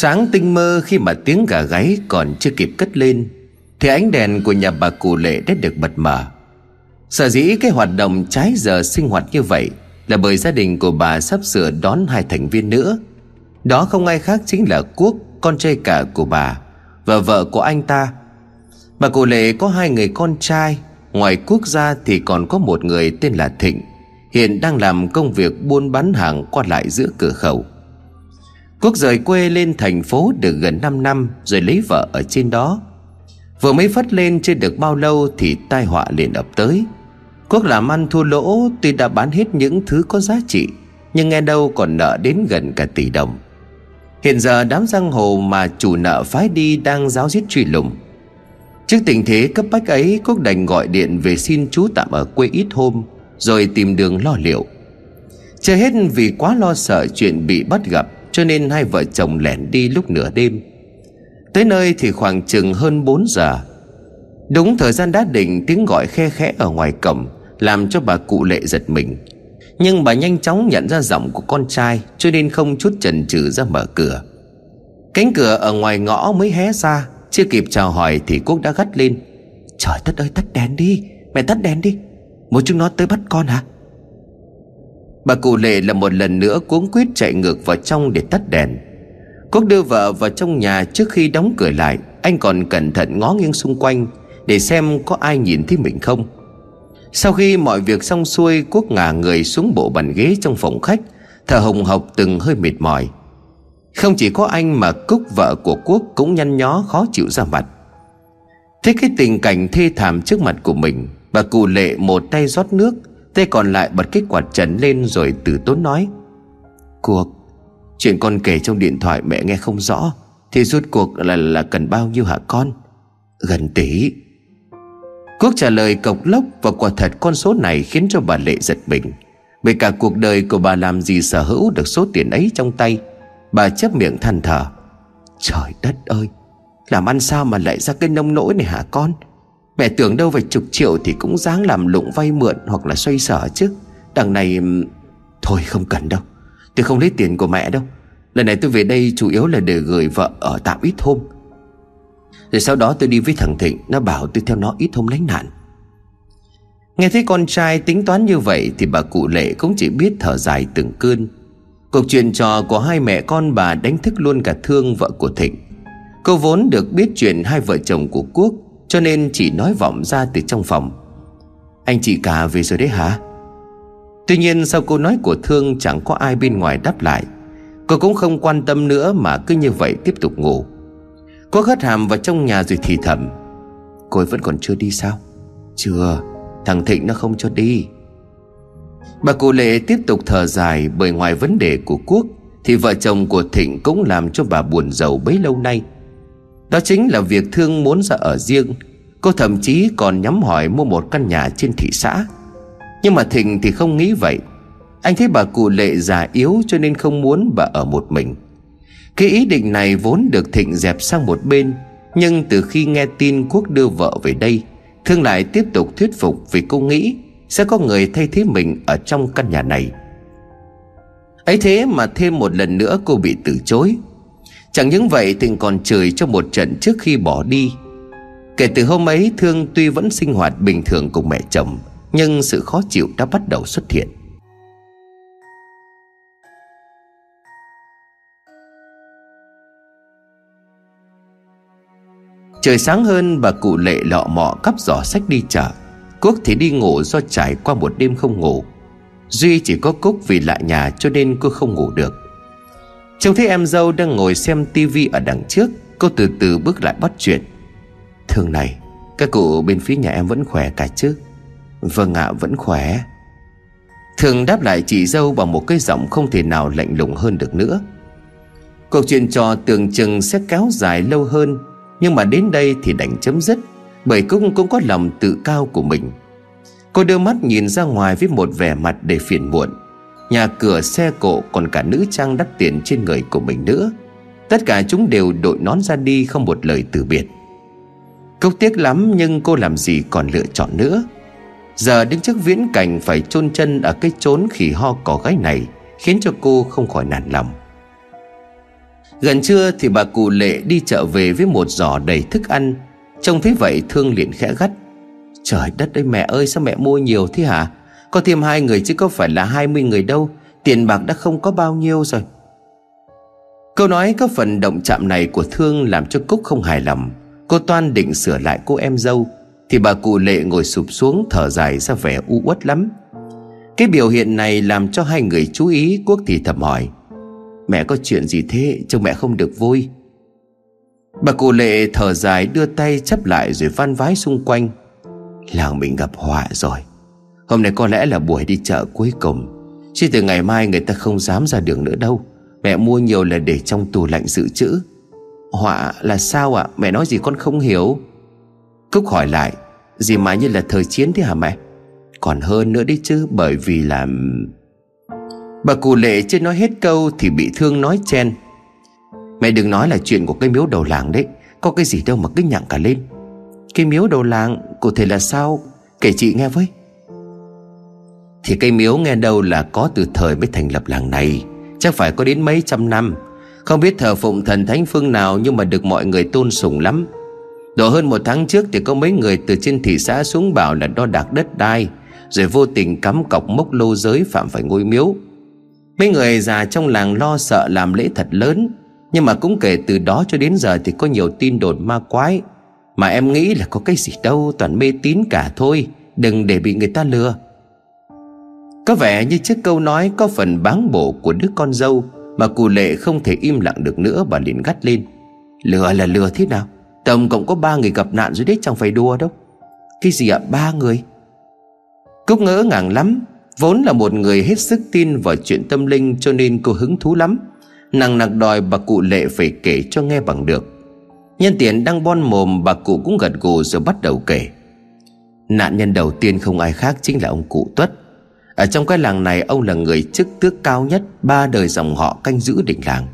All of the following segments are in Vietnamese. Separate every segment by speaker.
Speaker 1: Sáng tinh mơ khi mà tiếng gà gáy còn chưa kịp cất lên, Thì ánh đèn của nhà bà cụ lệ đã được bật mở. Sở dĩ cái hoạt động trái giờ sinh hoạt như vậy Là bởi gia đình của bà sắp sửa đón hai thành viên nữa. Đó không ai khác chính là Quốc, Con trai cả của bà Và vợ của anh ta. Bà cụ lệ có hai người con trai, Ngoài Quốc gia thì còn có một người tên là Thịnh, Hiện đang làm công việc buôn bán hàng qua lại giữa cửa khẩu. Quốc rời quê lên thành phố được gần 5 năm Rồi lấy vợ ở trên đó. Vừa mới phát lên chưa được bao lâu Thì tai họa liền ập tới. Quốc làm ăn thua lỗ, Tuy đã bán hết những thứ có giá trị, Nhưng nghe đâu còn nợ đến gần cả tỷ đồng. Hiện giờ đám giang hồ mà chủ nợ phái đi Đang giáo giết truy lùng. Trước tình thế cấp bách ấy, Quốc đành gọi điện về xin chú tạm ở quê ít hôm, Rồi tìm đường lo liệu. Chưa hết vì quá lo sợ chuyện bị bắt gặp cho nên hai vợ chồng lẻn đi lúc nửa đêm. Tới nơi thì khoảng chừng hơn 4 giờ. Đúng thời gian đã định, tiếng gọi khe khẽ ở ngoài cổng Làm cho bà cụ lệ giật mình. Nhưng bà nhanh chóng nhận ra giọng của con trai, Cho nên không chút chần chừ ra mở cửa. Cánh cửa ở ngoài ngõ mới hé ra, Chưa kịp chào hỏi thì Quốc đã gắt lên. Trời tất ơi, tắt đèn đi, Mẹ tắt đèn đi. Một chúng nó tới bắt con hả? Bà cụ lệ là một lần nữa cuống quyết chạy ngược vào trong để tắt đèn. Quốc đưa vợ vào trong nhà trước khi đóng cửa lại. Anh còn cẩn thận ngó nghiêng xung quanh Để xem có ai nhìn thấy mình không. Sau khi mọi việc xong xuôi Quốc ngả người xuống bộ bàn ghế trong phòng khách, Thở hồng hộc từng hơi mệt mỏi. Không chỉ có anh mà Cúc, vợ của Quốc cũng nhăn nhó khó chịu ra mặt. Thế cái tình cảnh thê thảm trước mặt của mình, Bà cụ lệ một tay rót nước Tay còn lại bật cái quạt trần lên rồi từ tốn nói, Cuộc, Chuyện con kể trong điện thoại mẹ nghe không rõ, Thì rốt cuộc là là cần bao nhiêu hả con? Gần tỷ. Quốc trả lời cộc lốc Và quả thật con số này khiến cho bà Lệ giật mình. Bởi cả cuộc đời của bà làm gì sở hữu được số tiền ấy trong tay, Bà chấp miệng than thở, Trời đất ơi, Làm ăn sao mà lại ra cái nông nỗi này hả con? Mẹ tưởng đâu vài chục triệu Thì cũng dáng làm lụng vay mượn Hoặc là xoay sở chứ. Đằng này Thôi không cần đâu. Tôi không lấy tiền của mẹ đâu. Lần này tôi về đây chủ yếu là để gửi vợ ở tạm ít hôm. Rồi sau đó tôi đi với thằng Thịnh, Nó bảo tôi theo nó ít hôm lánh nạn. Nghe thấy con trai tính toán như vậy Thì bà cụ lệ cũng chỉ biết thở dài từng cơn. Cuộc chuyện trò của hai mẹ con bà đánh thức luôn cả thương vợ của Thịnh. Cô vốn được biết chuyện hai vợ chồng của Quốc cho nên chỉ nói vọng ra từ trong phòng. Anh chị cả về rồi đấy hả? Tuy nhiên sau câu nói của Thương chẳng có ai bên ngoài đáp lại. Cô cũng không quan tâm nữa mà cứ như vậy tiếp tục ngủ. Cô hất hàm vào trong nhà rồi thì thầm. Cô ấy vẫn còn chưa đi sao? Chưa, Thằng Thịnh nó không cho đi. Bà cụ Lệ tiếp tục thở dài Bởi ngoài vấn đề của Quốc Thì vợ chồng của Thịnh cũng làm cho bà buồn giàu bấy lâu nay. Đó chính là việc Thương muốn ra ở riêng. Cô thậm chí còn nhắm hỏi mua một căn nhà trên thị xã. Nhưng mà Thịnh thì không nghĩ vậy. Anh thấy bà cụ lệ già yếu cho nên không muốn bà ở một mình. Cái ý định này vốn được Thịnh dẹp sang một bên, Nhưng từ khi nghe tin Quốc đưa vợ về đây, Thương lại tiếp tục thuyết phục vì cô nghĩ Sẽ có người thay thế mình ở trong căn nhà này. Ấy thế mà thêm một lần nữa cô bị từ chối. Chẳng những vậy tình còn chửi cho một trận trước khi bỏ đi. Kể từ hôm ấy, Thương tuy vẫn sinh hoạt bình thường cùng mẹ chồng, nhưng sự khó chịu đã bắt đầu xuất hiện. Trời sáng hơn bà cụ lệ lọ mọ cắp giỏ sách đi chợ. Quốc thì đi ngủ do trải qua một đêm không ngủ. Duy chỉ có Cúc vì lại nhà cho nên cô không ngủ được. Trông thấy em dâu đang ngồi xem tivi ở đằng trước, Cô từ từ bước lại bắt chuyện. Thường này, Các cụ bên phía nhà em vẫn khỏe cả chứ? Vâng ạ, vẫn khỏe. Thường đáp lại chị dâu bằng một cái giọng không thể nào lạnh lùng hơn được nữa. Cuộc chuyện trò tưởng chừng sẽ kéo dài lâu hơn, Nhưng mà đến đây thì đành chấm dứt, Bởi cũng cũng có lòng tự cao của mình. Cô đưa mắt nhìn ra ngoài với một vẻ mặt để phiền muộn. Nhà cửa, xe cộ, còn cả nữ trang đắt tiền trên người của mình nữa. Tất cả chúng đều đội nón ra đi không một lời từ biệt. Cốc tiếc lắm, nhưng cô làm gì còn lựa chọn nữa. Giờ đứng trước viễn cảnh phải chôn chân ở cái chốn khỉ ho cỏ gái này, Khiến cho cô không khỏi nản lòng. Gần trưa thì bà cụ lệ đi chợ về với một giỏ đầy thức ăn. Trông thấy vậy Thương liền khẽ gắt. Trời đất ơi, mẹ ơi, sao mẹ mua nhiều thế hả? Có thêm hai người chứ có phải là hai mươi người đâu. Tiền bạc đã không có bao nhiêu rồi. Câu nói có phần động chạm này của Thương làm cho Cúc không hài lòng. Cô Toan định sửa lại cô em dâu, Thì bà cụ lệ ngồi sụp xuống thở dài ra vẻ u uất lắm. Cái biểu hiện này làm cho hai người chú ý, Quốc thì thầm hỏi, Mẹ có chuyện gì thế? Trông mẹ không được vui. Bà cụ lệ thở dài đưa tay chấp lại rồi van vái xung quanh, Làng mình gặp họa rồi. Hôm nay có lẽ là buổi đi chợ cuối cùng. Chứ từ ngày mai người ta không dám ra đường nữa đâu. Mẹ mua nhiều là để trong tủ lạnh dự trữ. Họa là sao ạ? À? Mẹ nói gì con không hiểu. Cúc hỏi lại, Gì mà như là thời chiến thế hả mẹ? Còn hơn nữa đấy chứ, Bởi vì là Bà cụ lệ chưa nói hết câu Thì bị thương nói chen. Mẹ đừng nói là chuyện của cái miếu đầu làng đấy, Có cái gì đâu mà cứ nhặng cả lên. Cái miếu đầu làng, Cụ thể là sao? Kể chị nghe với. Thì cây miếu nghe đâu là có từ thời mới thành lập làng này. Chắc phải có đến mấy trăm năm. Không biết thờ phụng thần thánh phương nào Nhưng mà được mọi người tôn sùng lắm. Độ hơn một tháng trước Thì có mấy người từ trên thị xã xuống bảo là đo đạc đất đai, Rồi vô tình cắm cọc mốc lô giới phạm phải ngôi miếu. Mấy người già trong làng lo sợ làm lễ thật lớn, Nhưng mà cũng kể từ đó cho đến giờ Thì có nhiều tin đồn ma quái. Mà em nghĩ là có cái gì đâu, Toàn mê tín cả thôi, Đừng để bị người ta lừa. Có vẻ như chiếc câu nói Có phần báng bổ của đứa con dâu Mà cụ lệ không thể im lặng được nữa Bà liền gắt lên. Lừa là lừa thế nào? Tổng cộng có ba người gặp nạn rồi đấy, chẳng phải đùa đâu. Cái gì ạ? Ba người? Cúc ngỡ ngàng lắm. Vốn là một người hết sức tin vào chuyện tâm linh cho nên cô hứng thú lắm. Nàng nặc đòi bà cụ lệ phải kể cho nghe bằng được. Nhân tiện đang bon mồm, bà cụ cũng gật gù rồi bắt đầu kể. Nạn nhân đầu tiên không ai khác chính là ông cụ Tuất. Ở trong cái làng này, ông là người chức tước cao nhất, Ba đời dòng họ canh giữ đỉnh làng.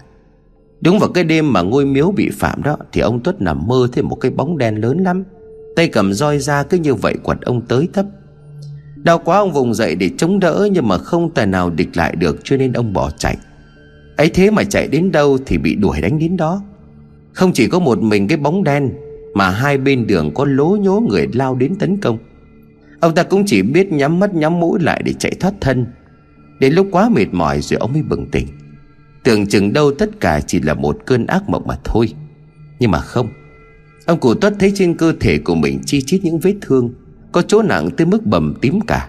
Speaker 1: Đúng vào cái đêm mà ngôi miếu bị phạm đó, Thì ông Tuất nằm mơ thấy một cái bóng đen lớn lắm. Tay cầm roi ra cứ như vậy quật ông tới thấp. Đau quá ông vùng dậy để chống đỡ, Nhưng mà không tài nào địch lại được, Cho nên ông bỏ chạy. Ấy thế mà chạy đến đâu thì bị đuổi đánh đến đó. Không chỉ có một mình cái bóng đen, Mà hai bên đường có lố nhố người lao đến tấn công. Ông ta cũng chỉ biết nhắm mắt nhắm mũi lại để chạy thoát thân. Đến lúc quá mệt mỏi rồi ông mới bừng tỉnh. Tưởng chừng đâu tất cả chỉ là một cơn ác mộng mà thôi. Nhưng mà không. Ông cụ tuất thấy trên cơ thể của mình chi chít những vết thương, có chỗ nặng tới mức bầm tím cả.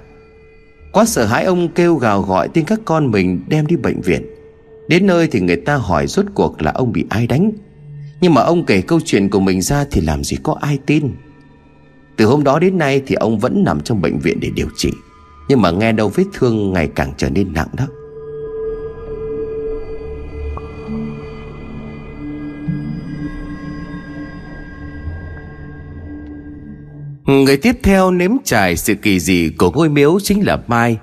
Speaker 1: Quá sợ hãi ông kêu gào gọi tên các con mình đem đi bệnh viện. Đến nơi thì người ta hỏi rốt cuộc là ông bị ai đánh. Nhưng mà ông kể câu chuyện của mình ra thì làm gì có ai tin. Từ hôm đó đến nay thì ông vẫn nằm trong bệnh viện để điều trị. Nhưng mà nghe đâu vết thương ngày càng trở nên nặng đó. Người tiếp theo nếm trải sự kỳ dị của ngôi miếu chính là Mai.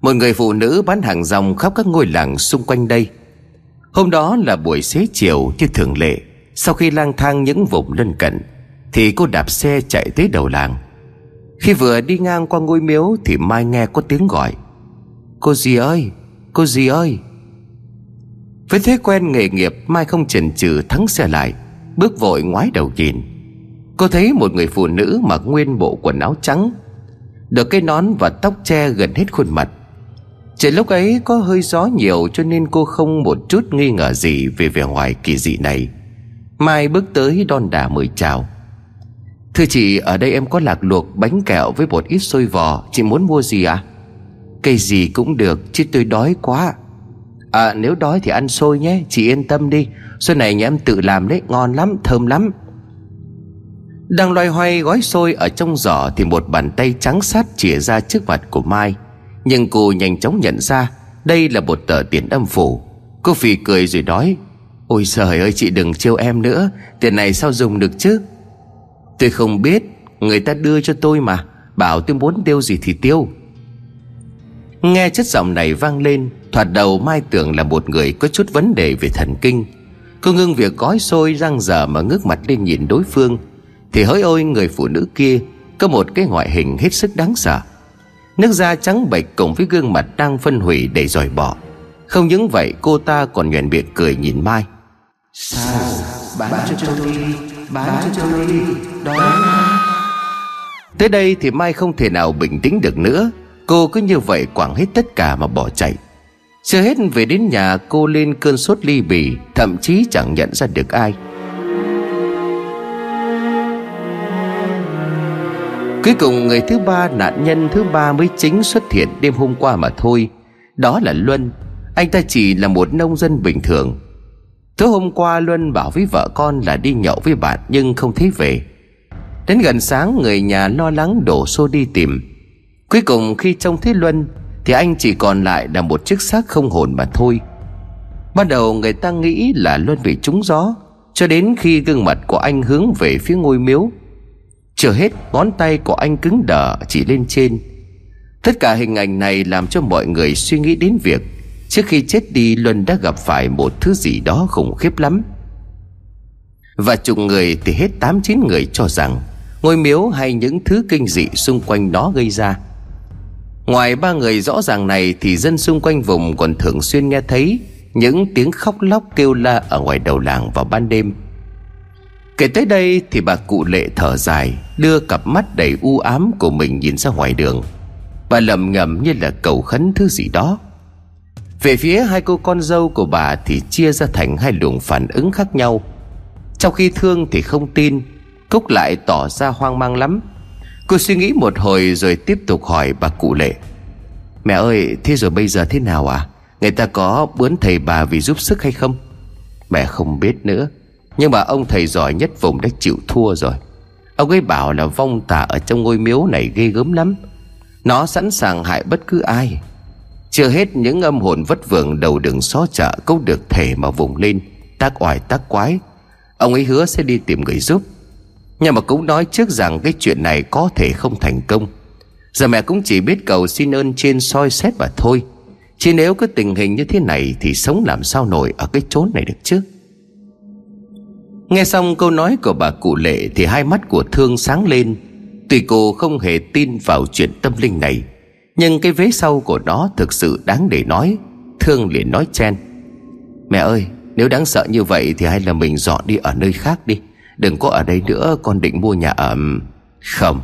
Speaker 1: Một người phụ nữ bán hàng rong khắp các ngôi làng xung quanh đây. Hôm đó là buổi xế chiều như thường lệ, Sau khi lang thang những vùng lân cận. Thì cô đạp xe chạy tới đầu làng. Khi vừa đi ngang qua ngôi miếu Thì Mai nghe có tiếng gọi. Cô gì ơi, Cô gì ơi. Với thế quen nghề nghiệp, Mai không chần chừ thắng xe lại, Bước vội ngoái đầu nhìn. Cô thấy một người phụ nữ mặc nguyên bộ quần áo trắng, Được cái nón và tóc che gần hết khuôn mặt. Trời lúc ấy có hơi gió nhiều Cho nên cô không một chút nghi ngờ gì Về vẻ ngoài kỳ dị này. Mai bước tới đon đà mời chào. Thưa chị, ở đây em có lạc luộc, bánh kẹo với bột ít xôi vò. Chị muốn mua gì à Cây gì cũng được, chứ tôi đói quá. À nếu đói thì ăn xôi nhé, Chị yên tâm đi. Xôi này nhà em tự làm đấy, ngon lắm, thơm lắm. Đang loay hoay gói xôi ở trong giỏ Thì một bàn tay trắng sát chìa ra trước mặt của Mai. Nhưng cô nhanh chóng nhận ra, Đây là một tờ tiền âm phủ. Cô phì cười rồi nói, Ôi trời ơi, chị đừng trêu em nữa. Tiền này sao dùng được chứ? Tôi không biết, Người ta đưa cho tôi mà, Bảo tôi muốn tiêu gì thì tiêu. Nghe chất giọng này vang lên, Thoạt đầu Mai tưởng là một người có chút vấn đề về thần kinh. Cô ngưng việc gói xôi răng dở mà ngước mặt lên nhìn đối phương. Thì hỡi ôi, người phụ nữ kia, Có một cái ngoại hình hết sức đáng sợ. Nước da trắng bệch cùng với gương mặt đang phân hủy để dòi bỏ Không những vậy, cô ta còn nhuền miệng cười nhìn Mai. Sao? Bán cho tôi đi. Bán cho tôi đi. Đó Tới đây thì Mai không thể nào bình tĩnh được nữa. Cô cứ như vậy quảng hết tất cả mà bỏ chạy. Chưa hết về đến nhà cô lên cơn sốt ly bì Thậm chí chẳng nhận ra được ai. Cuối cùng người thứ ba nạn nhân thứ ba mới chính xuất hiện đêm hôm qua mà thôi. Đó là Luân. Anh ta chỉ là một nông dân bình thường Tối hôm qua Luân bảo với vợ con là đi nhậu với bạn nhưng không thấy về. Đến gần sáng, người nhà lo lắng đổ xô đi tìm. Cuối cùng khi trông thấy Luân, Thì anh chỉ còn lại là một chiếc xác không hồn mà thôi. Ban đầu người ta nghĩ là Luân bị trúng gió, Cho đến khi gương mặt của anh hướng về phía ngôi miếu. Chưa hết, ngón tay của anh cứng đờ chỉ lên trên. Tất cả hình ảnh này làm cho mọi người suy nghĩ đến việc Trước khi chết đi, Luân đã gặp phải một thứ gì đó khủng khiếp lắm. Và chục người thì hết tám chín người cho rằng Ngôi miếu hay những thứ kinh dị xung quanh đó gây ra. Ngoài ba người rõ ràng này Thì dân xung quanh vùng còn thường xuyên nghe thấy Những tiếng khóc lóc kêu la Ở ngoài đầu làng vào ban đêm. Kể tới đây thì bà cụ lệ thở dài, Đưa cặp mắt đầy u ám của mình nhìn ra ngoài đường. Bà lầm ngầm như là cầu khấn thứ gì đó. Về phía hai cô con dâu của bà Thì chia ra thành hai luồng phản ứng khác nhau. Trong khi thương thì không tin, Cúc lại tỏ ra hoang mang lắm. Cô suy nghĩ một hồi rồi tiếp tục hỏi bà cụ lệ. Mẹ ơi, thế rồi bây giờ thế nào à Người ta có bướn thầy bà vì giúp sức hay không? Mẹ không biết nữa, Nhưng mà ông thầy giỏi nhất vùng đã chịu thua rồi. Ông ấy bảo là vong tà ở trong ngôi miếu này ghê gớm lắm. Nó sẵn sàng hại bất cứ ai. Chưa hết những âm hồn vất vưởng đầu đường xó chợ Cũng được thể mà vùng lên, Tác oải tác quái. Ông ấy hứa sẽ đi tìm người giúp. Nhưng mà cũng nói trước rằng cái chuyện này có thể không thành công. Giờ mẹ cũng chỉ biết cầu xin ơn trên soi xét mà thôi. Chứ nếu cứ tình hình như thế này Thì sống làm sao nổi ở cái chốn này được chứ? Nghe xong câu nói của bà cụ lệ Thì hai mắt của Thương sáng lên. Tuy cô không hề tin vào chuyện tâm linh này nhưng cái vế sau của nó thực sự đáng để nói, Thương liền nói chen. Mẹ ơi, nếu đáng sợ như vậy Thì hay là mình dọn đi ở nơi khác đi. Đừng có ở đây nữa, con định mua nhà ở Không.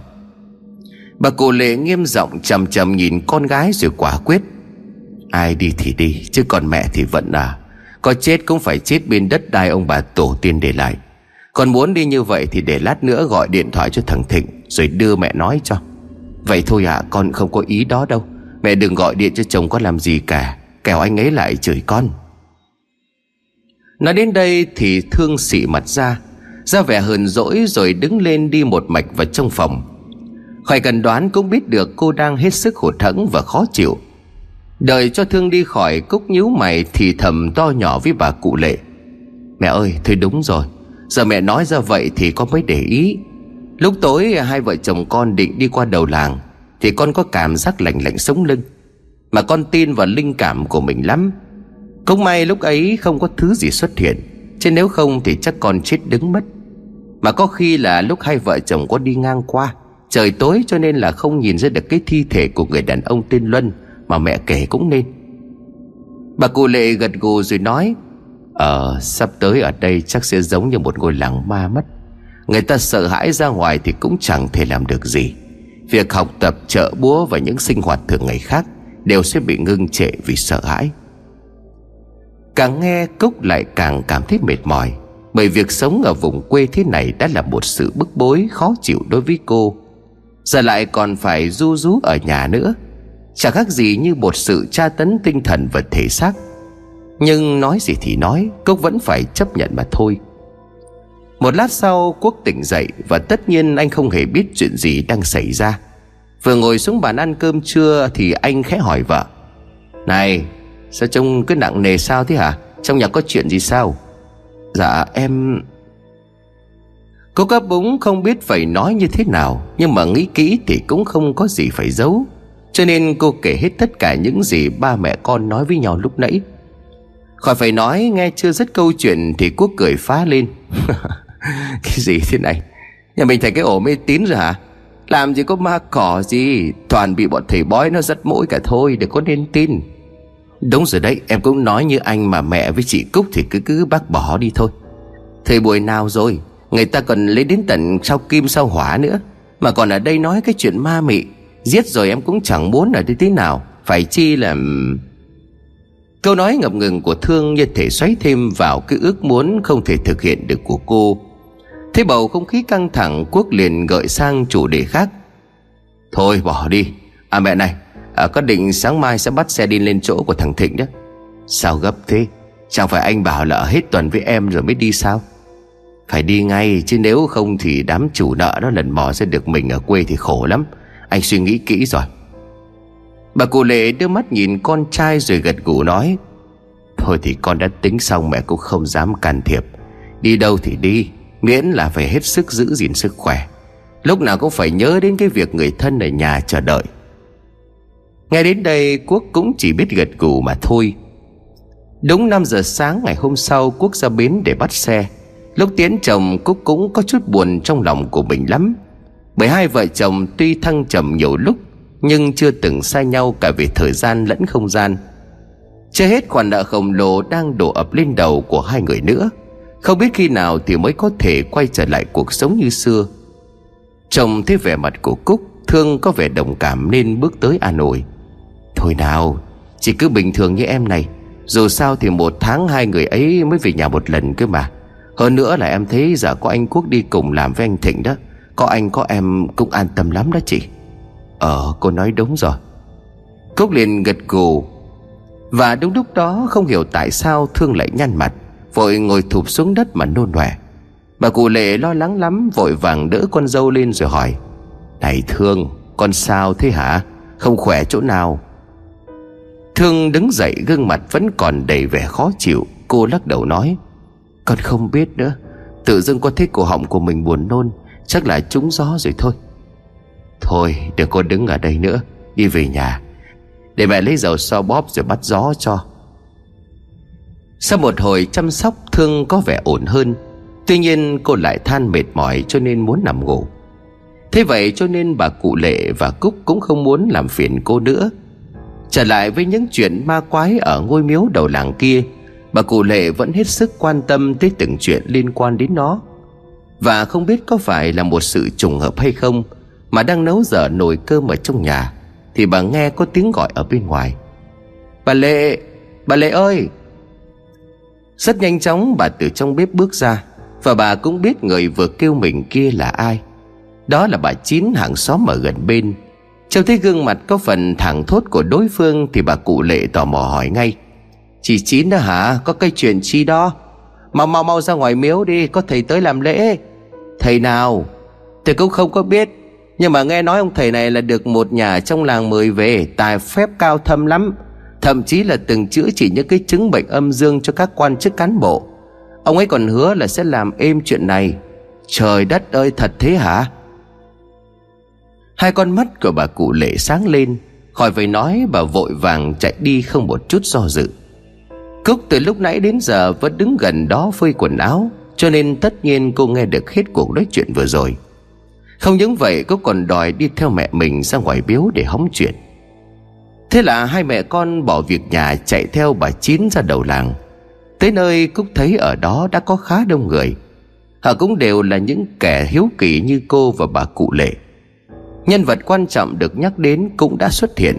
Speaker 1: Bà cụ lệ nghiêm giọng chầm chầm nhìn con gái rồi quả quyết. Ai đi thì đi, Chứ còn mẹ thì vẫn à. Có chết cũng phải chết bên đất đai ông bà tổ tiên để lại. Còn muốn đi như vậy Thì để lát nữa gọi điện thoại cho thằng Thịnh, Rồi đưa mẹ nói cho. Vậy thôi à con không có ý đó đâu. Mẹ đừng gọi điện cho chồng con làm gì cả. Kẻo anh ấy lại chửi con. Nói đến đây thì thương xị mặt ra. Ra vẻ hờn dỗi rồi đứng lên đi một mạch vào trong phòng. Khỏi cần đoán cũng biết được cô đang hết sức hụt thẫn và khó chịu. Đợi cho thương đi khỏi cúc nhíu mày thì thầm to nhỏ với bà cụ lệ. Mẹ ơi, thôi đúng rồi. Giờ mẹ nói ra vậy thì con mới để ý lúc tối, hai vợ chồng con định đi qua đầu làng, thì con có cảm giác lạnh lạnh sống lưng. Mà con tin vào linh cảm của mình lắm. Không may lúc ấy không có thứ gì xuất hiện, chứ nếu không thì chắc con chết đứng mất. Mà có khi là lúc hai vợ chồng có đi ngang qua, Trời tối cho nên là không nhìn ra được cái thi thể của người đàn ông tên Luân Mà mẹ kể cũng nên. Bà cụ lệ gật gù rồi nói Ờ sắp tới ở đây chắc sẽ giống như một ngôi làng ma mất. Người ta sợ hãi ra ngoài thì cũng chẳng thể làm được gì. Việc học tập trợ búa và những sinh hoạt thường ngày khác Đều sẽ bị ngưng trệ vì sợ hãi. Càng nghe Cúc lại càng cảm thấy mệt mỏi, bởi việc sống ở vùng quê thế này đã là một sự bức bối, khó chịu đối với cô. Giờ lại còn phải du rú ở nhà nữa. Chẳng khác gì như một sự tra tấn tinh thần và thể xác. Nhưng nói gì thì nói, cúc vẫn phải chấp nhận mà thôi. Một lát sau, Quốc tỉnh dậy Và tất nhiên anh không hề biết chuyện gì đang xảy ra. Vừa ngồi xuống bàn ăn cơm trưa Thì anh khẽ hỏi vợ. Này, Sao trông cứ nặng nề sao thế hả? Trong nhà có chuyện gì sao? Dạ em Cô cá búng không biết phải nói như thế nào, Nhưng mà nghĩ kỹ thì cũng không có gì phải giấu. Cho nên cô kể hết tất cả những gì ba mẹ con nói với nhau lúc nãy. Khỏi phải nói, nghe chưa dứt câu chuyện Thì Quốc cười phá lên. Cái gì thế này? Nhà mình thành cái ổ mê tín rồi hả? Làm gì có ma cỏ gì? Toàn bị bọn thầy bói nó rất mũi cả thôi Để có nên tin. Đúng rồi đấy, em cũng nói như anh mà mẹ với chị Cúc Thì cứ cứ bác bỏ đi thôi. Thầy buổi nào rồi? Người ta còn lấy đến tận sau kim sau hỏa nữa. Mà còn ở đây nói cái chuyện ma mị. Giết rồi em cũng chẳng muốn ở đây tí nào. Phải chi là Câu nói ngập ngừng của Thương như thể xoáy thêm vào cái ước muốn không thể thực hiện được của cô. Thế bầu không khí căng thẳng Quốc liền gợi sang chủ đề khác. Thôi bỏ đi. À mẹ này à, Có định sáng mai sẽ bắt xe đi lên chỗ của thằng Thịnh đó Sao gấp thế? Chẳng phải anh bảo là hết tuần với em rồi mới đi sao? Phải đi ngay Chứ nếu không thì đám chủ nợ đó lần mò sẽ được mình ở quê thì khổ lắm. Anh suy nghĩ kỹ rồi. Bà cụ lệ đưa mắt nhìn con trai rồi gật gù nói Thôi thì con đã tính xong mẹ cũng không dám can thiệp. Đi đâu thì đi. Miễn là phải hết sức giữ gìn sức khỏe. Lúc nào cũng phải nhớ đến cái việc người thân ở nhà chờ đợi. Ngay đến đây, Quốc cũng chỉ biết gật gù mà thôi. Đúng 5 giờ sáng ngày hôm sau, Quốc ra bến để bắt xe. Lúc tiến chồng, Quốc cũng có chút buồn trong lòng của mình lắm. Bởi hai vợ chồng tuy thăng trầm nhiều lúc, Nhưng chưa từng xa nhau cả về thời gian lẫn không gian. Chưa hết khoản nợ khổng lồ đang đổ ập lên đầu của hai người nữa. Không biết khi nào thì mới có thể quay trở lại cuộc sống như xưa. Chồng thấy vẻ mặt của Cúc, Thương có vẻ đồng cảm nên bước tới an ủi Thôi nào, Chỉ cứ bình thường như em này. Dù sao thì một tháng hai người ấy mới về nhà một lần cơ mà. Hơn nữa là em thấy giờ có anh Quốc đi cùng làm với anh Thịnh đó. Có anh, có em cũng an tâm lắm đó chị. Ờ cô nói đúng rồi. Cúc liền gật gù. Và đúng lúc đó không hiểu tại sao Thương lại nhăn mặt. Vội ngồi thụp xuống đất mà nôn nòe Bà cụ lệ lo lắng lắm, Vội vàng đỡ con dâu lên rồi hỏi, Này Thương, Con sao thế hả? Không khỏe chỗ nào? Thương đứng dậy, gương mặt vẫn còn đầy vẻ khó chịu. Cô lắc đầu nói, Con không biết nữa. Tự dưng con thấy cổ họng của mình buồn nôn, Chắc là trúng gió rồi thôi. Thôi, đừng có đứng ở đây nữa. Đi về nhà. Để mẹ lấy dầu so bóp rồi bắt gió cho. Sau một hồi chăm sóc Thương có vẻ ổn hơn Tuy nhiên cô lại than mệt mỏi cho nên muốn nằm ngủ. Thế vậy cho nên bà cụ Lệ và Cúc cũng không muốn làm phiền cô nữa. Trở lại với những chuyện ma quái ở ngôi miếu đầu làng kia Bà cụ Lệ vẫn hết sức quan tâm tới từng chuyện liên quan đến nó. Và không biết có phải là một sự trùng hợp hay không Mà đang nấu dở nồi cơm ở trong nhà Thì bà nghe có tiếng gọi ở bên ngoài. Bà Lệ, bà Lệ ơi rất nhanh chóng bà từ trong bếp bước ra, và bà cũng biết người vừa kêu mình kia là ai. Đó là bà Chín hàng xóm ở gần bên. Trông thấy gương mặt có phần thẳng thốt của đối phương Thì bà cụ lệ tò mò hỏi ngay. Chị Chín đó hả? Có cái chuyện chi đó? Mau mau mau ra ngoài miếu đi, Có thầy tới làm lễ. Thầy nào? Thầy cũng không có biết. Nhưng mà nghe nói ông thầy này là được một nhà trong làng mời về, Tài phép cao thâm lắm. Thậm chí là từng chữa chỉ những cái chứng bệnh âm dương cho các quan chức cán bộ. Ông ấy còn hứa là sẽ làm êm chuyện này. Trời đất ơi, thật thế hả? Hai con mắt của bà cụ lệ sáng lên, Khỏi phải nói bà vội vàng chạy đi không một chút do dự. Cúc từ lúc nãy đến giờ vẫn đứng gần đó phơi quần áo, Cho nên tất nhiên cô nghe được hết cuộc nói chuyện vừa rồi. Không những vậy cô còn đòi đi theo mẹ mình ra ngoài biếu để hóng chuyện. Thế là hai mẹ con bỏ việc nhà chạy theo bà Chín ra đầu làng. Tới nơi Cúc thấy ở đó đã có khá đông người. Họ cũng đều là những kẻ hiếu kỳ như cô và bà cụ lệ. Nhân vật quan trọng được nhắc đến cũng đã xuất hiện.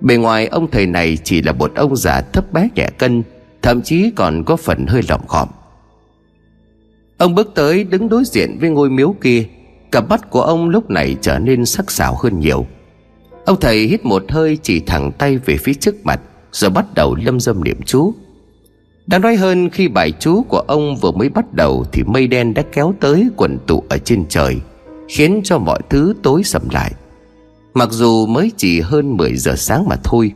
Speaker 1: Bề ngoài, ông thầy này chỉ là một ông già thấp bé nhẹ cân, Thậm chí còn có phần hơi lỏng khòm Ông bước tới đứng đối diện với ngôi miếu kia. Cặp mắt của ông lúc này trở nên sắc sảo hơn nhiều. Ông thầy hít một hơi chỉ thẳng tay về phía trước mặt, Rồi bắt đầu lâm dâm niệm chú. Đáng nói hơn khi bài chú của ông vừa mới bắt đầu Thì mây đen đã kéo tới quần tụ ở trên trời, Khiến cho mọi thứ tối sầm lại. Mặc dù mới chỉ hơn 10 giờ sáng mà thôi.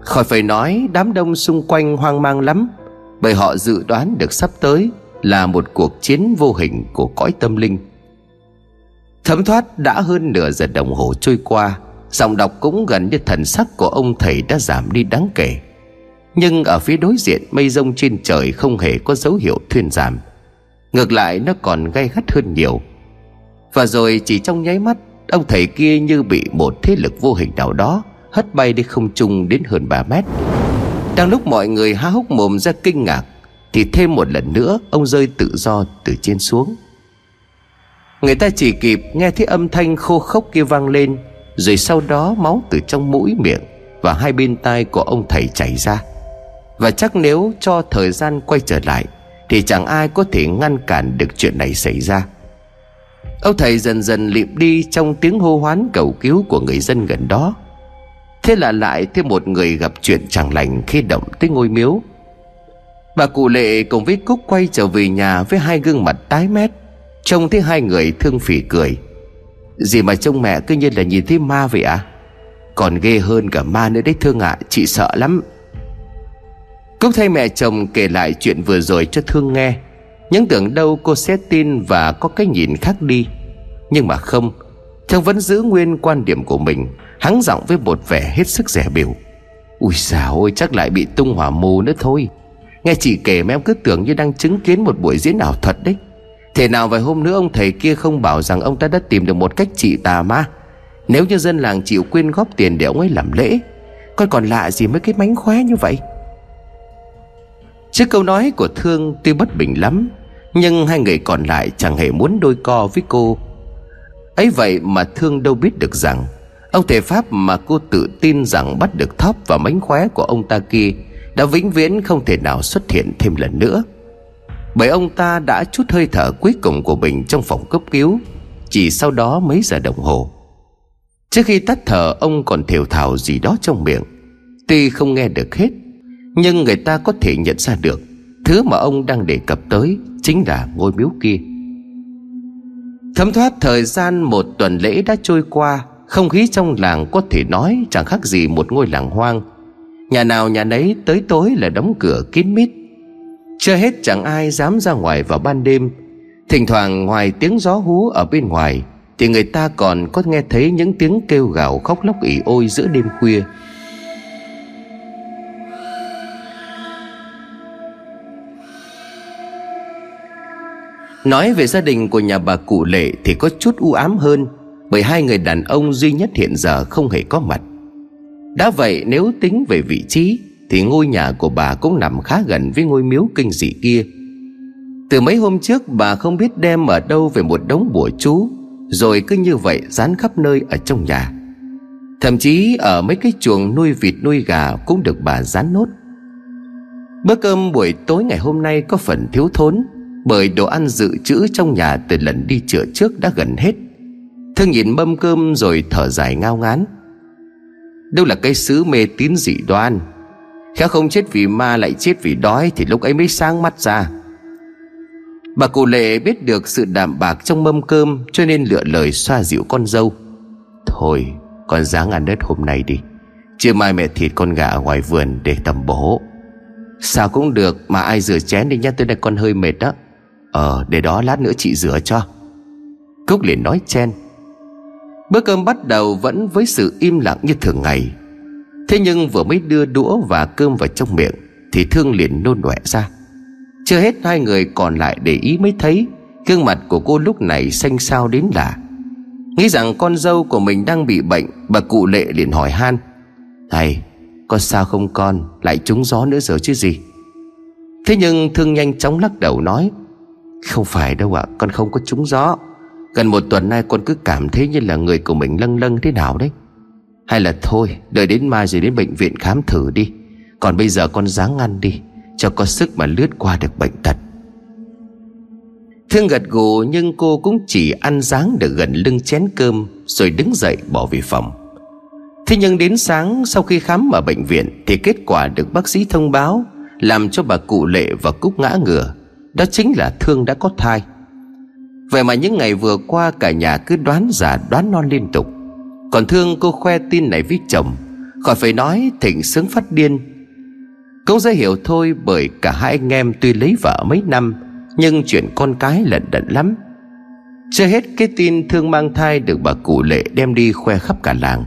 Speaker 1: Khỏi phải nói, đám đông xung quanh hoang mang lắm, Bởi họ dự đoán được sắp tới Là một cuộc chiến vô hình của cõi tâm linh. Thấm thoát đã hơn nửa giờ đồng hồ trôi qua Giọng đọc cũng gần như thần sắc của ông thầy đã giảm đi đáng kể. Nhưng ở phía đối diện, mây rông trên trời không hề có dấu hiệu thuyên giảm. Ngược lại, nó còn gay gắt hơn nhiều. Và rồi chỉ trong nháy mắt, Ông thầy kia như bị một thế lực vô hình nào đó Hất bay đi không trung đến hơn 3 mét. Đang lúc mọi người há hốc mồm ra kinh ngạc, Thì thêm một lần nữa, Ông rơi tự do từ trên xuống. Người ta chỉ kịp nghe thấy âm thanh khô khốc kia vang lên rồi sau đó máu từ trong mũi miệng Và hai bên tai của ông thầy chảy ra. Và chắc nếu cho thời gian quay trở lại, Thì chẳng ai có thể ngăn cản được chuyện này xảy ra. Ông thầy dần dần lịm đi trong tiếng hô hoán cầu cứu của người dân gần đó. Thế là lại thêm một người gặp chuyện chẳng lành khi động tới ngôi miếu. Bà cụ lệ cùng với Cúc quay trở về nhà với hai gương mặt tái mét, Trông thấy hai người thương phỉ cười. Gì mà trông mẹ cứ như là nhìn thấy ma vậy à Còn ghê hơn cả ma nữa đấy thương ạ à, Chị sợ lắm. Cúc thay mẹ chồng kể lại chuyện vừa rồi cho Thương nghe. Những tưởng đâu cô sẽ tin và có cái nhìn khác đi. Nhưng mà không Thương vẫn giữ nguyên quan điểm của mình Hắng giọng với một vẻ hết sức rẻ biểu Ui dào ôi chắc lại bị tung hỏa mù nữa thôi. Nghe chị kể mà em cứ tưởng như đang chứng kiến một buổi diễn ảo thuật đấy. Thế nào vài hôm nữa ông thầy kia không bảo rằng ông ta đã tìm được một cách trị tà ma? Nếu như dân làng chịu quyên góp tiền để ông ấy làm lễ, Coi còn lạ gì mấy cái mánh khóe như vậy? Trước câu nói của Thương tuy bất bình lắm, Nhưng hai người còn lại chẳng hề muốn đôi co với cô. Ấy vậy mà Thương đâu biết được rằng, Ông thầy pháp mà cô tự tin rằng bắt được thóp và mánh khóe của ông ta kia, Đã vĩnh viễn không thể nào xuất hiện thêm lần nữa. Bởi ông ta đã chút hơi thở cuối cùng của mình trong phòng cấp cứu. Chỉ sau đó mấy giờ đồng hồ. Trước khi tắt thở, ông còn thều thào gì đó trong miệng. Tuy không nghe được hết, nhưng người ta có thể nhận ra được, Thứ mà ông đang đề cập tới Chính là ngôi miếu kia. Thấm thoát thời gian một tuần lễ đã trôi qua, Không khí trong làng có thể nói Chẳng khác gì một ngôi làng hoang. Nhà nào nhà nấy tới tối là đóng cửa kín mít. Chưa hết chẳng ai dám ra ngoài vào ban đêm. Thỉnh thoảng ngoài tiếng gió hú ở bên ngoài, Thì người ta còn có nghe thấy những tiếng kêu gào khóc lóc ỉ ôi giữa đêm khuya. Nói về gia đình của nhà bà cụ Lệ thì có chút u ám hơn, Bởi hai người đàn ông duy nhất hiện giờ không hề có mặt. Đã vậy nếu tính về vị trí thì ngôi nhà của bà cũng nằm khá gần với ngôi miếu kinh dị kia. Từ mấy hôm trước, bà không biết đem ở đâu về một đống bùa chú, Rồi cứ như vậy dán khắp nơi ở trong nhà. Thậm chí ở mấy cái chuồng nuôi vịt nuôi gà cũng được bà dán nốt. Bữa cơm buổi tối ngày hôm nay có phần thiếu thốn, bởi đồ ăn dự trữ trong nhà từ lần đi chữa trước đã gần hết. Thương nhìn mâm cơm rồi thở dài ngao ngán. Đâu là cái sứ mê tín dị đoan? Khá không chết vì ma lại chết vì đói Thì lúc ấy mới sáng mắt ra. Bà cụ lệ biết được sự đạm bạc trong mâm cơm, Cho nên lựa lời xoa dịu con dâu. Thôi, con dáng ăn đất hôm nay đi. Chưa mai mẹ thịt con gà ở ngoài vườn để tầm bố Sao cũng được Mà ai rửa chén đi nhá, Tới đây con hơi mệt đó. Ờ để đó lát nữa chị rửa cho. Cúc liền nói chen. Bữa cơm bắt đầu vẫn với sự im lặng như thường ngày. Thế nhưng vừa mới đưa đũa và cơm vào trong miệng Thì Thương liền nôn nọe ra. Chưa hết hai người còn lại để ý mới thấy Gương mặt của cô lúc này xanh xao đến lạ. Nghĩ rằng con dâu của mình đang bị bệnh, Bà cụ lệ liền hỏi han. Thầy Có sao không con? Lại trúng gió nữa rồi chứ gì? Thế nhưng Thương nhanh chóng lắc đầu nói, không phải đâu ạ, Con không có trúng gió. Gần một tuần nay con cứ cảm thấy như là người của mình lâng lâng thế nào đấy. Hay là thôi, Đợi đến mai rồi đến bệnh viện khám thử đi. Còn bây giờ con ráng ăn đi, Cho có sức mà lướt qua được bệnh tật. Thương gật gù, nhưng cô cũng chỉ ăn dáng được gần lưng chén cơm, Rồi đứng dậy bỏ về phòng. Thế nhưng đến sáng, sau khi khám ở bệnh viện, Thì kết quả được bác sĩ thông báo, Làm cho bà cụ lệ và cúc ngã ngửa. Đó chính là Thương đã có thai. Vậy mà những ngày vừa qua, cả nhà cứ đoán giả đoán non liên tục. Còn Thương cô khoe tin này với chồng, Khỏi phải nói thịnh sướng phát điên. Cũng dễ hiểu thôi bởi cả hai anh em tuy lấy vợ mấy năm, Nhưng chuyện con cái lận đận lắm. Chưa hết cái tin Thương mang thai được bà cụ lệ đem đi khoe khắp cả làng,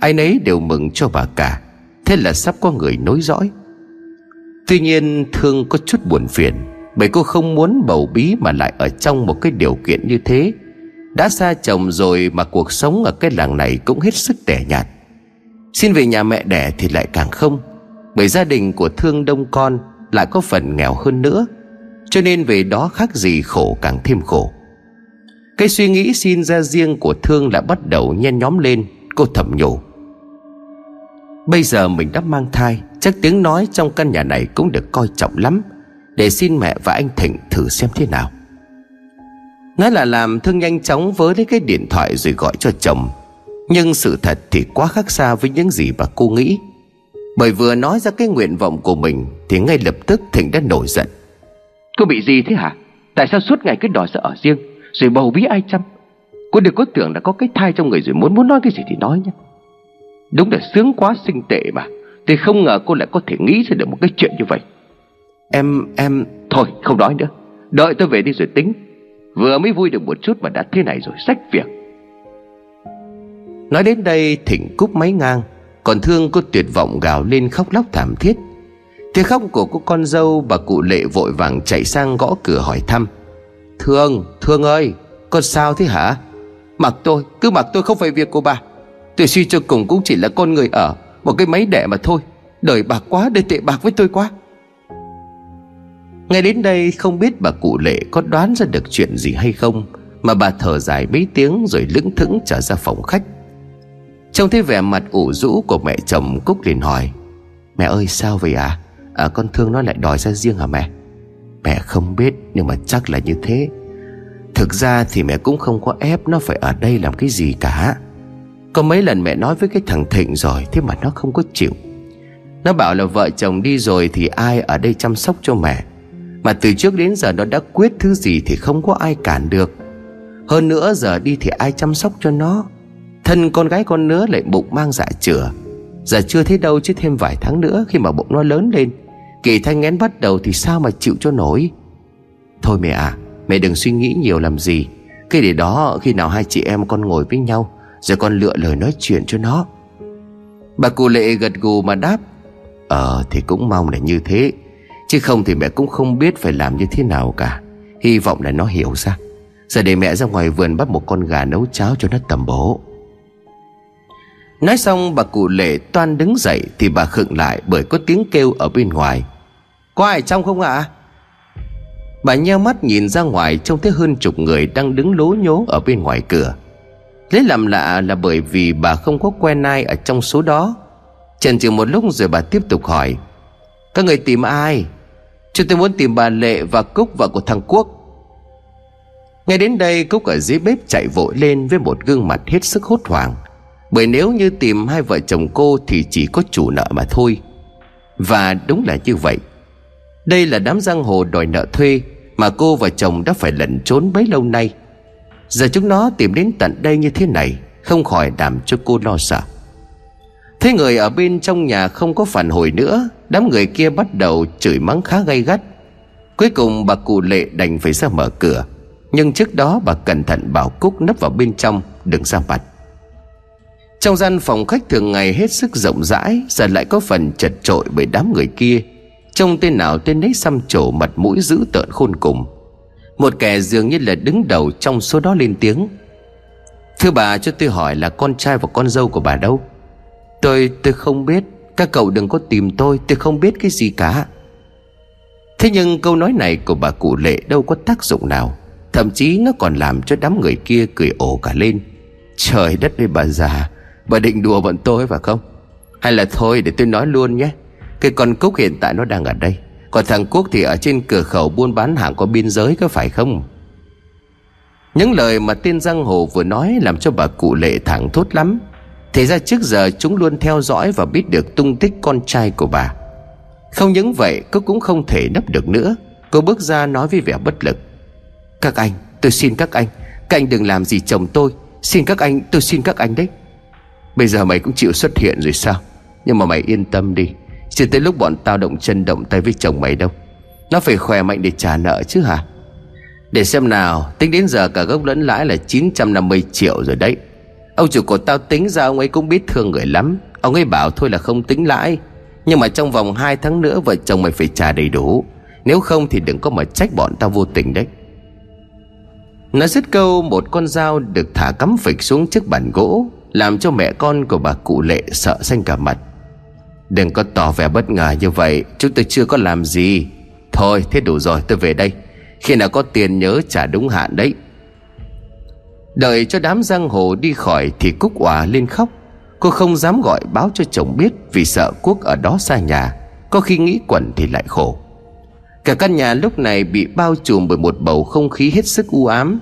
Speaker 1: Ai nấy đều mừng cho bà cả, Thế là sắp có người nối dõi. Tuy nhiên Thương có chút buồn phiền, bởi cô không muốn bầu bí mà lại ở trong một cái điều kiện như thế đã xa chồng rồi mà cuộc sống ở cái làng này cũng hết sức tẻ nhạt. Xin về nhà mẹ đẻ thì lại càng không, Bởi gia đình của Thương đông con Lại có phần nghèo hơn nữa, Cho nên về đó khác gì khổ càng thêm khổ. Cái suy nghĩ xin ra riêng của Thương lại bắt đầu nhen nhóm lên, Cô thầm nhủ. Bây giờ mình đã mang thai, Chắc tiếng nói trong căn nhà này cũng được coi trọng lắm, Để xin mẹ và anh Thịnh thử xem thế nào. Nói là làm Thương nhanh chóng với lấy cái điện thoại rồi gọi cho chồng. Nhưng sự thật thì quá khác xa với những gì mà cô nghĩ. Bởi vừa nói ra cái nguyện vọng của mình Thì ngay lập tức Thịnh đã nổi giận.
Speaker 2: Cô bị gì thế hả? Tại sao suốt ngày cứ đòi sợ ở riêng Rồi bầu bí ai chăm? Cô đừng có tưởng là có cái thai trong người rồi muốn muốn nói cái gì thì nói nhé. Đúng là sướng quá sinh tệ mà Thì không ngờ cô lại có thể nghĩ ra được một cái chuyện như vậy.
Speaker 1: Em, em
Speaker 2: Thôi không nói nữa. Đợi tôi về đi rồi tính Vừa mới vui được một chút mà đã thế này rồi sách việc.
Speaker 1: Nói đến đây Thịnh cúp máy ngang Còn Thương cô tuyệt vọng gào lên khóc lóc thảm thiết. Tiếng khóc của cô con dâu Bà cụ lệ vội vàng chạy sang gõ cửa hỏi thăm. Thương, Thương ơi Con sao thế hả? Mặc tôi, cứ mặc tôi không phải việc của bà. Tôi suy cho cùng cũng chỉ là con người ở Một cái máy đẻ mà thôi. Đời bạc quá, đời tệ bạc với tôi quá ngay đến đây không biết bà cụ lệ có đoán ra được chuyện gì hay không, Mà bà thở dài mấy tiếng rồi lững thững trở ra phòng khách. Trông thấy vẻ mặt ủ rũ của mẹ chồng, Cúc liền hỏi, Mẹ ơi, sao vậy à? à Con thương nó lại đòi ra riêng hả mẹ? Mẹ không biết, nhưng mà chắc là như thế. Thực ra thì mẹ cũng không có ép nó phải ở đây làm cái gì cả. Có mấy lần mẹ nói với cái thằng Thịnh rồi, Thế mà nó không có chịu. Nó bảo là vợ chồng đi rồi thì ai ở đây chăm sóc cho mẹ? Mà từ trước đến giờ nó đã quyết thứ gì thì không có ai cản được. Hơn nữa giờ đi thì ai chăm sóc cho nó? Thân con gái con nứa lại bụng mang dạ chữa Giờ chưa thấy đâu chứ thêm vài tháng nữa Khi mà bụng nó lớn lên. Kỳ thanh ngén bắt đầu thì sao mà chịu cho nổi? Thôi mẹ à Mẹ đừng suy nghĩ nhiều làm gì. Cái để đó, khi nào hai chị em con ngồi với nhau, Rồi con lựa lời nói chuyện cho nó. Bà cụ lệ gật gù mà đáp Ờ thì cũng mong là như thế. Chứ không thì mẹ cũng không biết phải làm như thế nào cả. Hy vọng là nó hiểu ra. Giờ để mẹ ra ngoài vườn bắt một con gà nấu cháo cho nó tầm bổ. Nói xong, bà cụ lệ toan đứng dậy Thì bà khựng lại bởi có tiếng kêu ở bên ngoài. Có ai trong không ạ? À? Bà nheo mắt nhìn ra ngoài Trông thấy hơn chục người đang đứng lố nhố ở bên ngoài cửa. Lấy làm lạ là bởi vì bà không có quen ai ở trong số đó. Chần chừ một lúc rồi bà tiếp tục hỏi, Các người tìm ai? Chúng tôi muốn tìm bà Lệ và Cúc, vợ của thằng Quốc. Ngay đến đây, Cúc ở dưới bếp chạy vội lên Với một gương mặt hết sức hốt hoảng. Bởi nếu như tìm hai vợ chồng cô Thì chỉ có chủ nợ mà thôi. Và đúng là như vậy. Đây là đám giang hồ đòi nợ thuê Mà cô và chồng đã phải lẩn trốn bấy lâu nay. Giờ chúng nó tìm đến tận đây như thế này, Không khỏi làm cho cô lo sợ. Thế người ở bên trong nhà không có phản hồi nữa, Đám người kia bắt đầu chửi mắng khá gay gắt. Cuối cùng bà cụ lệ đành phải ra mở cửa. Nhưng trước đó bà cẩn thận bảo Cúc nấp vào bên trong, Đừng ra mặt. Trong gian phòng khách thường ngày hết sức rộng rãi, Giờ lại có phần chật trội bởi đám người kia. Trông tên nào tên nấy xăm trổ mặt mũi dữ tợn khôn cùng. Một kẻ dường như là đứng đầu trong số đó lên tiếng. Thưa bà, cho tôi hỏi là con trai và con dâu của bà đâu? Tôi tôi không biết. Các cậu đừng có tìm tôi Tôi không biết cái gì cả. Thế nhưng câu nói này của bà cụ lệ đâu có tác dụng nào. Thậm chí nó còn làm cho đám người kia cười ổ cả lên. Trời đất ơi bà già, Bà định đùa bọn tôi phải không? Hay là thôi để tôi nói luôn nhé. Cái con Cúc hiện tại nó đang ở đây. Còn thằng Quốc thì ở trên cửa khẩu buôn bán hàng qua biên giới có phải không? Những lời mà tên giang hồ vừa nói Làm cho bà cụ lệ thẳng thốt lắm thì ra trước giờ chúng luôn theo dõi và biết được tung tích con trai của bà. Không những vậy, cô cũng không thể nấp được nữa. Cô bước ra nói với vẻ bất lực. Các anh, tôi xin các anh Các anh đừng làm gì chồng tôi. Xin các anh, tôi xin các anh đấy. Bây giờ mày cũng chịu xuất hiện rồi sao? Nhưng mà mày yên tâm đi, Chưa tới lúc bọn tao động chân động tay với chồng mày đâu. Nó phải khỏe mạnh để trả nợ chứ hả? Để xem nào, Tính đến giờ cả gốc lẫn lãi là 950 triệu rồi đấy. Ông chủ của tao tính ra ông ấy cũng biết thương người lắm. Ông ấy bảo thôi là không tính lãi. Nhưng mà trong vòng 2 tháng nữa, Vợ chồng mày phải trả đầy đủ. Nếu không thì đừng có mà trách bọn tao vô tình đấy. Nói dứt câu, Một con dao được thả cắm phịch xuống trước bàn gỗ, Làm cho mẹ con của bà cụ lệ sợ xanh cả mặt. Đừng có tỏ vẻ bất ngờ như vậy, Chúng tôi chưa có làm gì. Thôi, thế đủ rồi, tôi về đây. Khi nào có tiền nhớ trả đúng hạn đấy. Đợi cho đám giang hồ đi khỏi Thì Cúc òa lên khóc. Cô không dám gọi báo cho chồng biết Vì sợ Quốc ở đó xa nhà. Có khi nghĩ quẩn thì lại khổ. Cả căn nhà lúc này bị bao trùm bởi một bầu không khí hết sức u ám.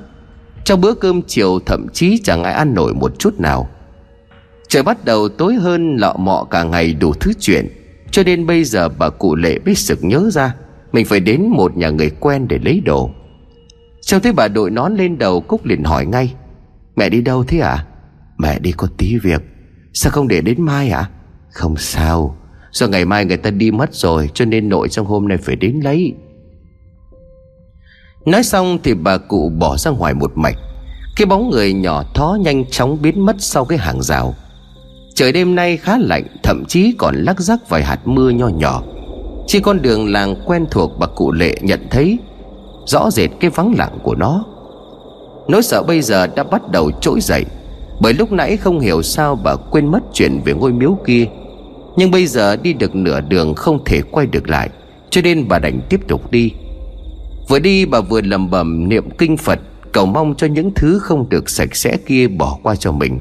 Speaker 1: Trong bữa cơm chiều, thậm chí chẳng ai ăn nổi một chút nào. Trời bắt đầu tối hơn, lọ mọ cả ngày đủ thứ chuyện. Cho nên bây giờ bà cụ lệ biết sực nhớ ra, Mình phải đến một nhà người quen để lấy đồ. Trông thấy bà đội nón lên đầu, Cúc liền hỏi ngay Mẹ đi đâu thế ạ? À? Mẹ đi có tí việc. Sao không để đến mai ạ? À? Không sao. Do ngày mai người ta đi mất rồi, Cho nên nội trong hôm nay phải đến lấy. Nói xong thì bà cụ bỏ ra ngoài một mạch. Cái bóng người nhỏ thó nhanh chóng biến mất sau cái hàng rào. Trời đêm nay khá lạnh, Thậm chí còn lắc rắc vài hạt mưa nho nhỏ. Trên con đường làng quen thuộc bà cụ lệ nhận thấy, Rõ rệt cái vắng lặng của nó. Nỗi sợ bây giờ đã bắt đầu trỗi dậy. Bởi lúc nãy không hiểu sao bà quên mất chuyện về ngôi miếu kia. Nhưng bây giờ đi được nửa đường không thể quay được lại, Cho nên bà đành tiếp tục đi. Vừa đi bà vừa lầm bầm niệm kinh Phật, Cầu mong cho những thứ không được sạch sẽ kia bỏ qua cho mình.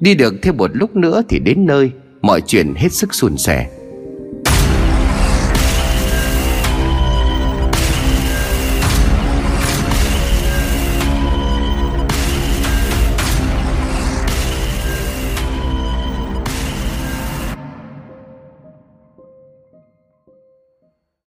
Speaker 1: Đi được thêm một lúc nữa thì đến nơi, Mọi chuyện hết sức suôn sẻ.